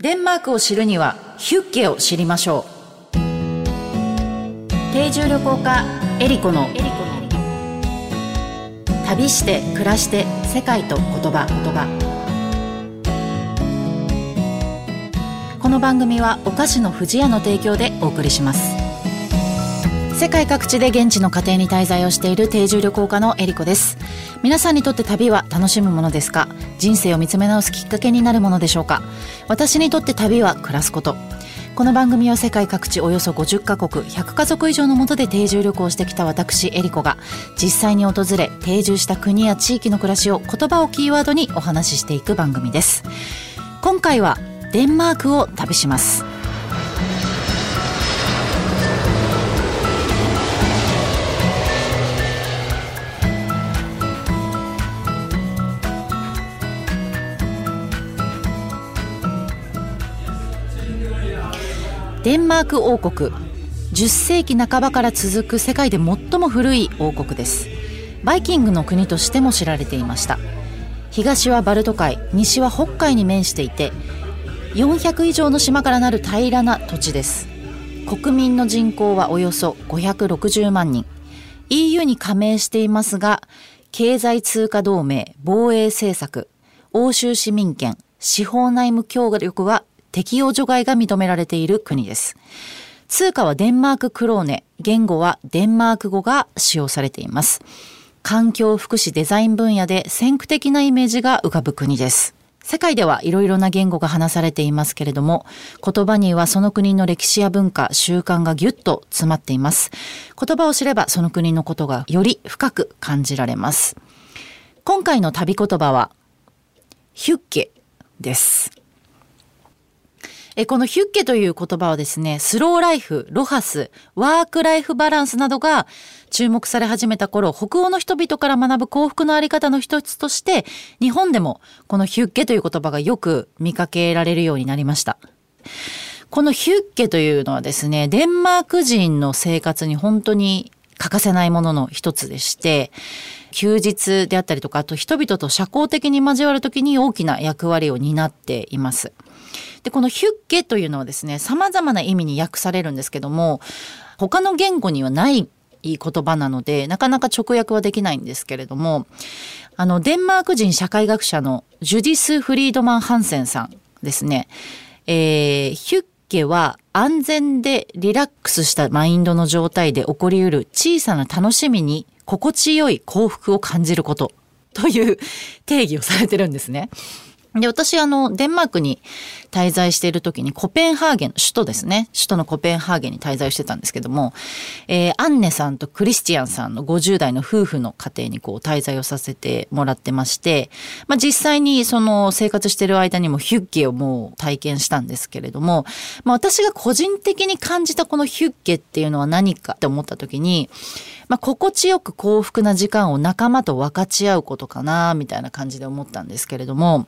デンマークを知るにはヒュッケを知りましょう。定住旅行家エリコの旅して暮らして世界と言葉。言葉この番組はお菓子の不二家の提供でお送りします。世界各地で現地の家庭に滞在をしている定住旅行家のエリコです。皆さんにとって旅は楽しむものですか？人生を見つめ直すきっかけになるものでしょうか？私にとって旅は暮らすこと。この番組は世界各地およそ50カ国100家族以上のもとで定住旅行してきた私エリコが実際に訪れ定住した国や地域の暮らしを言葉をキーワードにお話ししていく番組です。今回はデンマークを旅します。デンマーク王国。10世紀半ばから続く世界で最も古い王国です。バイキングの国としても知られていました。東はバルト海西は北海に面していて400以上の島からなる平らな土地です。国民の人口はおよそ560万人。EU に加盟していますが経済通貨同盟防衛政策欧州市民権司法内務協力は適用除外が認められている国です通貨はデンマーククローネ言語はデンマーク語が使用されています環境福祉デザイン分野で先駆的なイメージが浮かぶ国です世界ではいろいろな言語が話されていますけれども、言葉にはその国の歴史や文化、習慣がぎゅっと詰まっています。言葉を知ればその国のことがより深く感じられます。今回の旅言葉は、ヒュッケです。えこのヒュッケという言葉はですね、スローライフ、ロハス、ワークライフバランスなどが注目され始めた頃、北欧の人々から学ぶ幸福のあり方の一つとして、日本でもこのヒュッケという言葉がよく見かけられるようになりました。このヒュッケというのはですね、デンマーク人の生活に本当に欠かせないものの一つでして、休日であったりとか、あと人々と社交的に交わる時に大きな役割を担っています。で、このヒュッゲというのはですね、様々な意味に訳されるんですけども、他の言語にはない言葉なので、なかなか直訳はできないんですけれども、あの、デンマーク人社会学者のジュディス・フリードマン・ハンセンさんですね、えー、ヒュッゲは安全でリラックスしたマインドの状態で起こりうる小さな楽しみに心地よい幸福を感じることという定義をされてるんですね。で、私、あの、デンマークに滞在している時にコペンハーゲン、首都ですね。首都のコペンハーゲンに滞在してたんですけども、えー、アンネさんとクリスティアンさんの50代の夫婦の家庭にこう滞在をさせてもらってまして、まあ実際にその生活してる間にもヒュッゲをもう体験したんですけれども、まあ私が個人的に感じたこのヒュッゲっていうのは何かって思った時に、まあ心地よく幸福な時間を仲間と分かち合うことかな、みたいな感じで思ったんですけれども、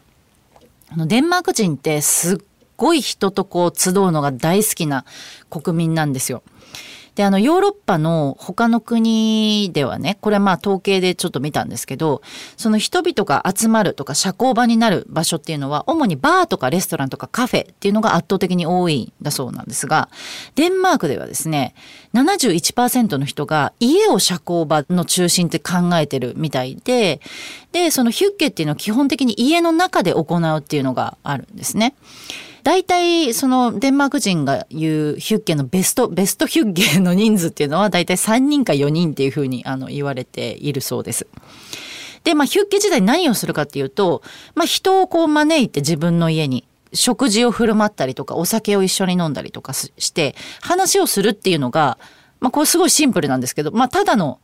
あのデンマーク人ってすっごい人とこう集うのが大好きな国民なんですよ。で、あの、ヨーロッパの他の国ではね、これまあ統計でちょっと見たんですけど、その人々が集まるとか社交場になる場所っていうのは、主にバーとかレストランとかカフェっていうのが圧倒的に多いんだそうなんですが、デンマークではですね、71%の人が家を社交場の中心って考えてるみたいで、で、そのヒュッケっていうのは基本的に家の中で行うっていうのがあるんですね。大体そのデンマーク人が言うヒュッゲのベスト、ベストヒュッゲの人数っていうのは大体3人か4人っていうふうにあの言われているそうです。で、まあヒュッゲ時代何をするかっていうと、まあ人をこう招いて自分の家に食事を振る舞ったりとかお酒を一緒に飲んだりとかして話をするっていうのが、まあこれすごいシンプルなんですけど、まあただの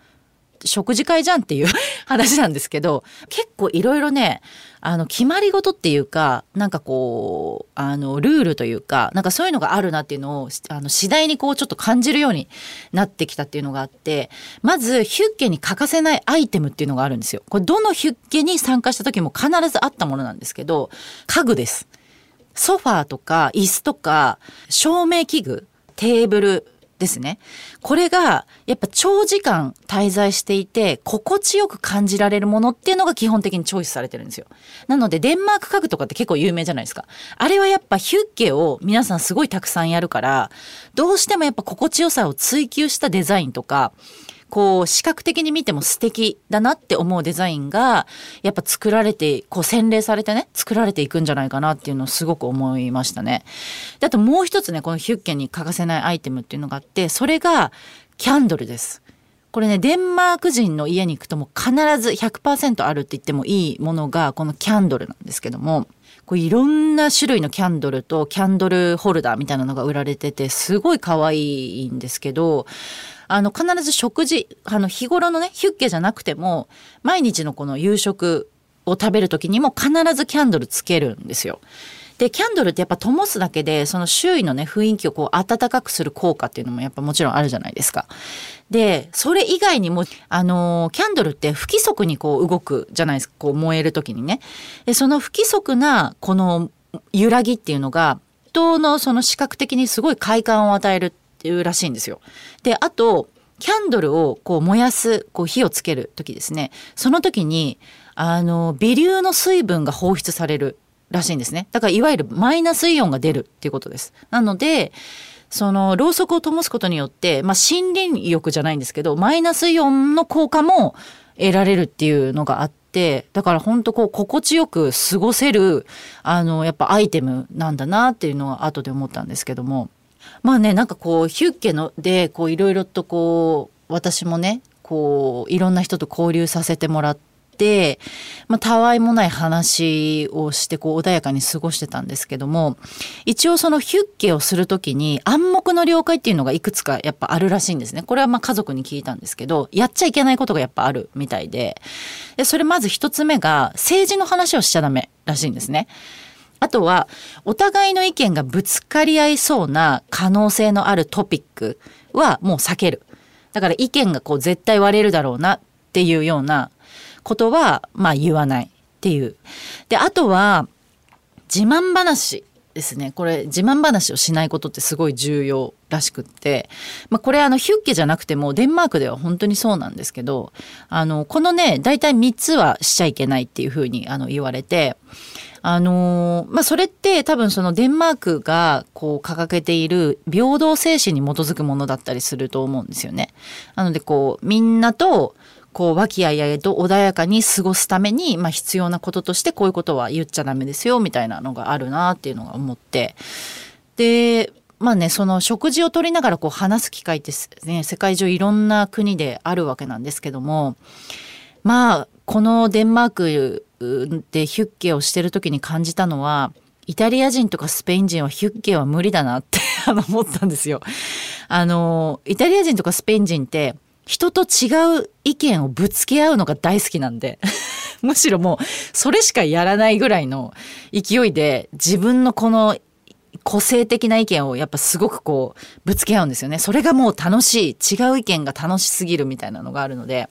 食事会じゃんっていう 話なんですけど、結構いろいろね、あの、決まり事っていうか、なんかこう、あの、ルールというか、なんかそういうのがあるなっていうのを、あの、次第にこう、ちょっと感じるようになってきたっていうのがあって、まず、ヒュッケに欠かせないアイテムっていうのがあるんですよ。これ、どのヒュッケに参加した時も必ずあったものなんですけど、家具です。ソファーとか椅子とか照明器具、テーブル、ですね。これが、やっぱ長時間滞在していて、心地よく感じられるものっていうのが基本的にチョイスされてるんですよ。なので、デンマーク家具とかって結構有名じゃないですか。あれはやっぱヒュッケを皆さんすごいたくさんやるから、どうしてもやっぱ心地よさを追求したデザインとか、こう視覚的に見ても素敵だなって思うデザインがやっぱ作られてこう洗練されてね作られていくんじゃないかなっていうのをすごく思いましたね。であともう一つねこのヒュッケに欠かせないアイテムっていうのがあってそれがキャンドルです。これねデンマーク人の家に行くとも必ず100%あるって言ってもいいものがこのキャンドルなんですけどもこういろんな種類のキャンドルとキャンドルホルダーみたいなのが売られててすごい可愛いんですけどあの、必ず食事、あの、日頃のね、ヒュッケじゃなくても、毎日のこの夕食を食べる時にも必ずキャンドルつけるんですよ。で、キャンドルってやっぱ灯すだけで、その周囲のね、雰囲気をこう暖かくする効果っていうのもやっぱもちろんあるじゃないですか。で、それ以外にも、あのー、キャンドルって不規則にこう動くじゃないですか。こう燃える時にね。で、その不規則なこの揺らぎっていうのが、人のその視覚的にすごい快感を与えるっていうらしいんですよ。で、あと、キャンドルをこう燃やす、こう火をつける時ですね。その時に、あの、微粒の水分が放出されるらしいんですね。だからいわゆるマイナスイオンが出るっていうことです。なので、そのろうそくを灯すことによって、まあ、森林浴じゃないんですけど、マイナスイオンの効果も得られるっていうのがあって、だから本当こう心地よく過ごせる、あの、やっぱアイテムなんだなっていうのは後で思ったんですけども。まあねなんかこうヒュッケのでいろいろとこう私もねこういろんな人と交流させてもらって、まあ、たわいもない話をしてこう穏やかに過ごしてたんですけども一応そのヒュッケをする時に暗黙の了解っていうのがいくつかやっぱあるらしいんですねこれはまあ家族に聞いたんですけどやっちゃいけないことがやっぱあるみたいででそれまず一つ目が政治の話をしちゃダメらしいんですね。あとは、お互いの意見がぶつかり合いそうな可能性のあるトピックはもう避ける。だから意見がこう絶対割れるだろうなっていうようなことは、まあ言わないっていう。で、あとは、自慢話ですね。これ、自慢話をしないことってすごい重要らしくって。まあこれあのヒュッケじゃなくてもデンマークでは本当にそうなんですけど、あの、このね、大体3つはしちゃいけないっていうふうにあの言われて、あのー、まあ、それって多分そのデンマークがこう掲げている平等精神に基づくものだったりすると思うんですよね。なのでこうみんなとこう和気あいあいと穏やかに過ごすために、まあ、必要なこととしてこういうことは言っちゃダメですよみたいなのがあるなっていうのが思ってでまあねその食事をとりながらこう話す機会ってね世界中いろんな国であるわけなんですけどもまあこのデンマークでヒュッケをしてる時に感じたのはイタリア人とかスペイン人はヒュッケは無理だなって思ったんですよ。あのイタリア人とかスペイン人って人と違う意見をぶつけ合うのが大好きなんで むしろもうそれしかやらないぐらいの勢いで自分のこの個性的な意見をやっぱすごくこうぶつけ合うんですよね。それがもう楽しい違う意見が楽しすぎるみたいなのがあるので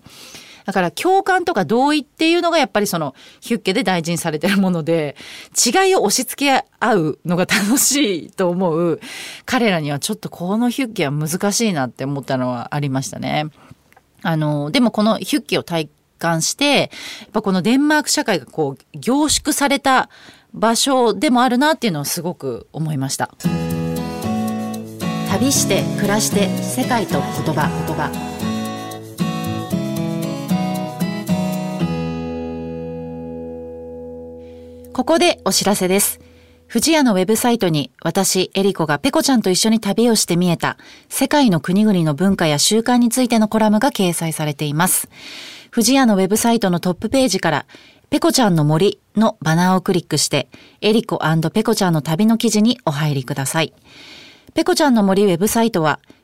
だから共感とか同意っていうのがやっぱりそのヒュッケで大事にされてるもので違いを押し付け合うのが楽しいと思う彼らにはちょっとこのヒュッケは難しいなって思ったのはありましたね。あのでもこのヒュッケを体感してやっぱこのデンマーク社会がこう凝縮された場所でもあるなっていうのをすごく思いました。旅して暮らして世界と言葉言葉ここでお知らせです。富士屋のウェブサイトに私、エリコがペコちゃんと一緒に旅をして見えた世界の国々の文化や習慣についてのコラムが掲載されています。富士屋のウェブサイトのトップページからペコちゃんの森のバナーをクリックしてエリコペコちゃんの旅の記事にお入りください。ペコちゃんの森ウェブサイトは、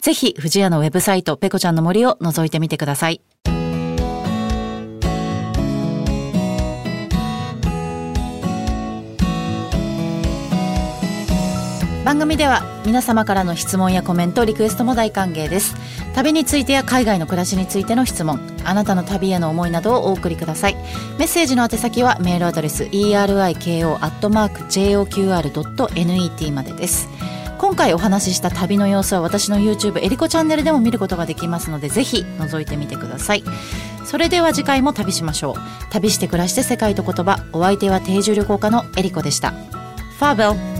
ぜひ、藤屋のウェブサイト、ペコちゃんの森を覗いてみてください。番組では皆様からの質問やコメントリクエストも大歓迎です。旅についてや海外の暮らしについての質問あなたの旅への思いなどをお送りください。メッセージの宛先はメールアドレス eriko.joqr.net までです。今回お話しした旅の様子は私の YouTube エリコチャンネルでも見ることができますのでぜひ覗いてみてください。それでは次回も旅しましょう。旅して暮らして世界と言葉お相手は定住旅行家のエリコでした。ファーベル。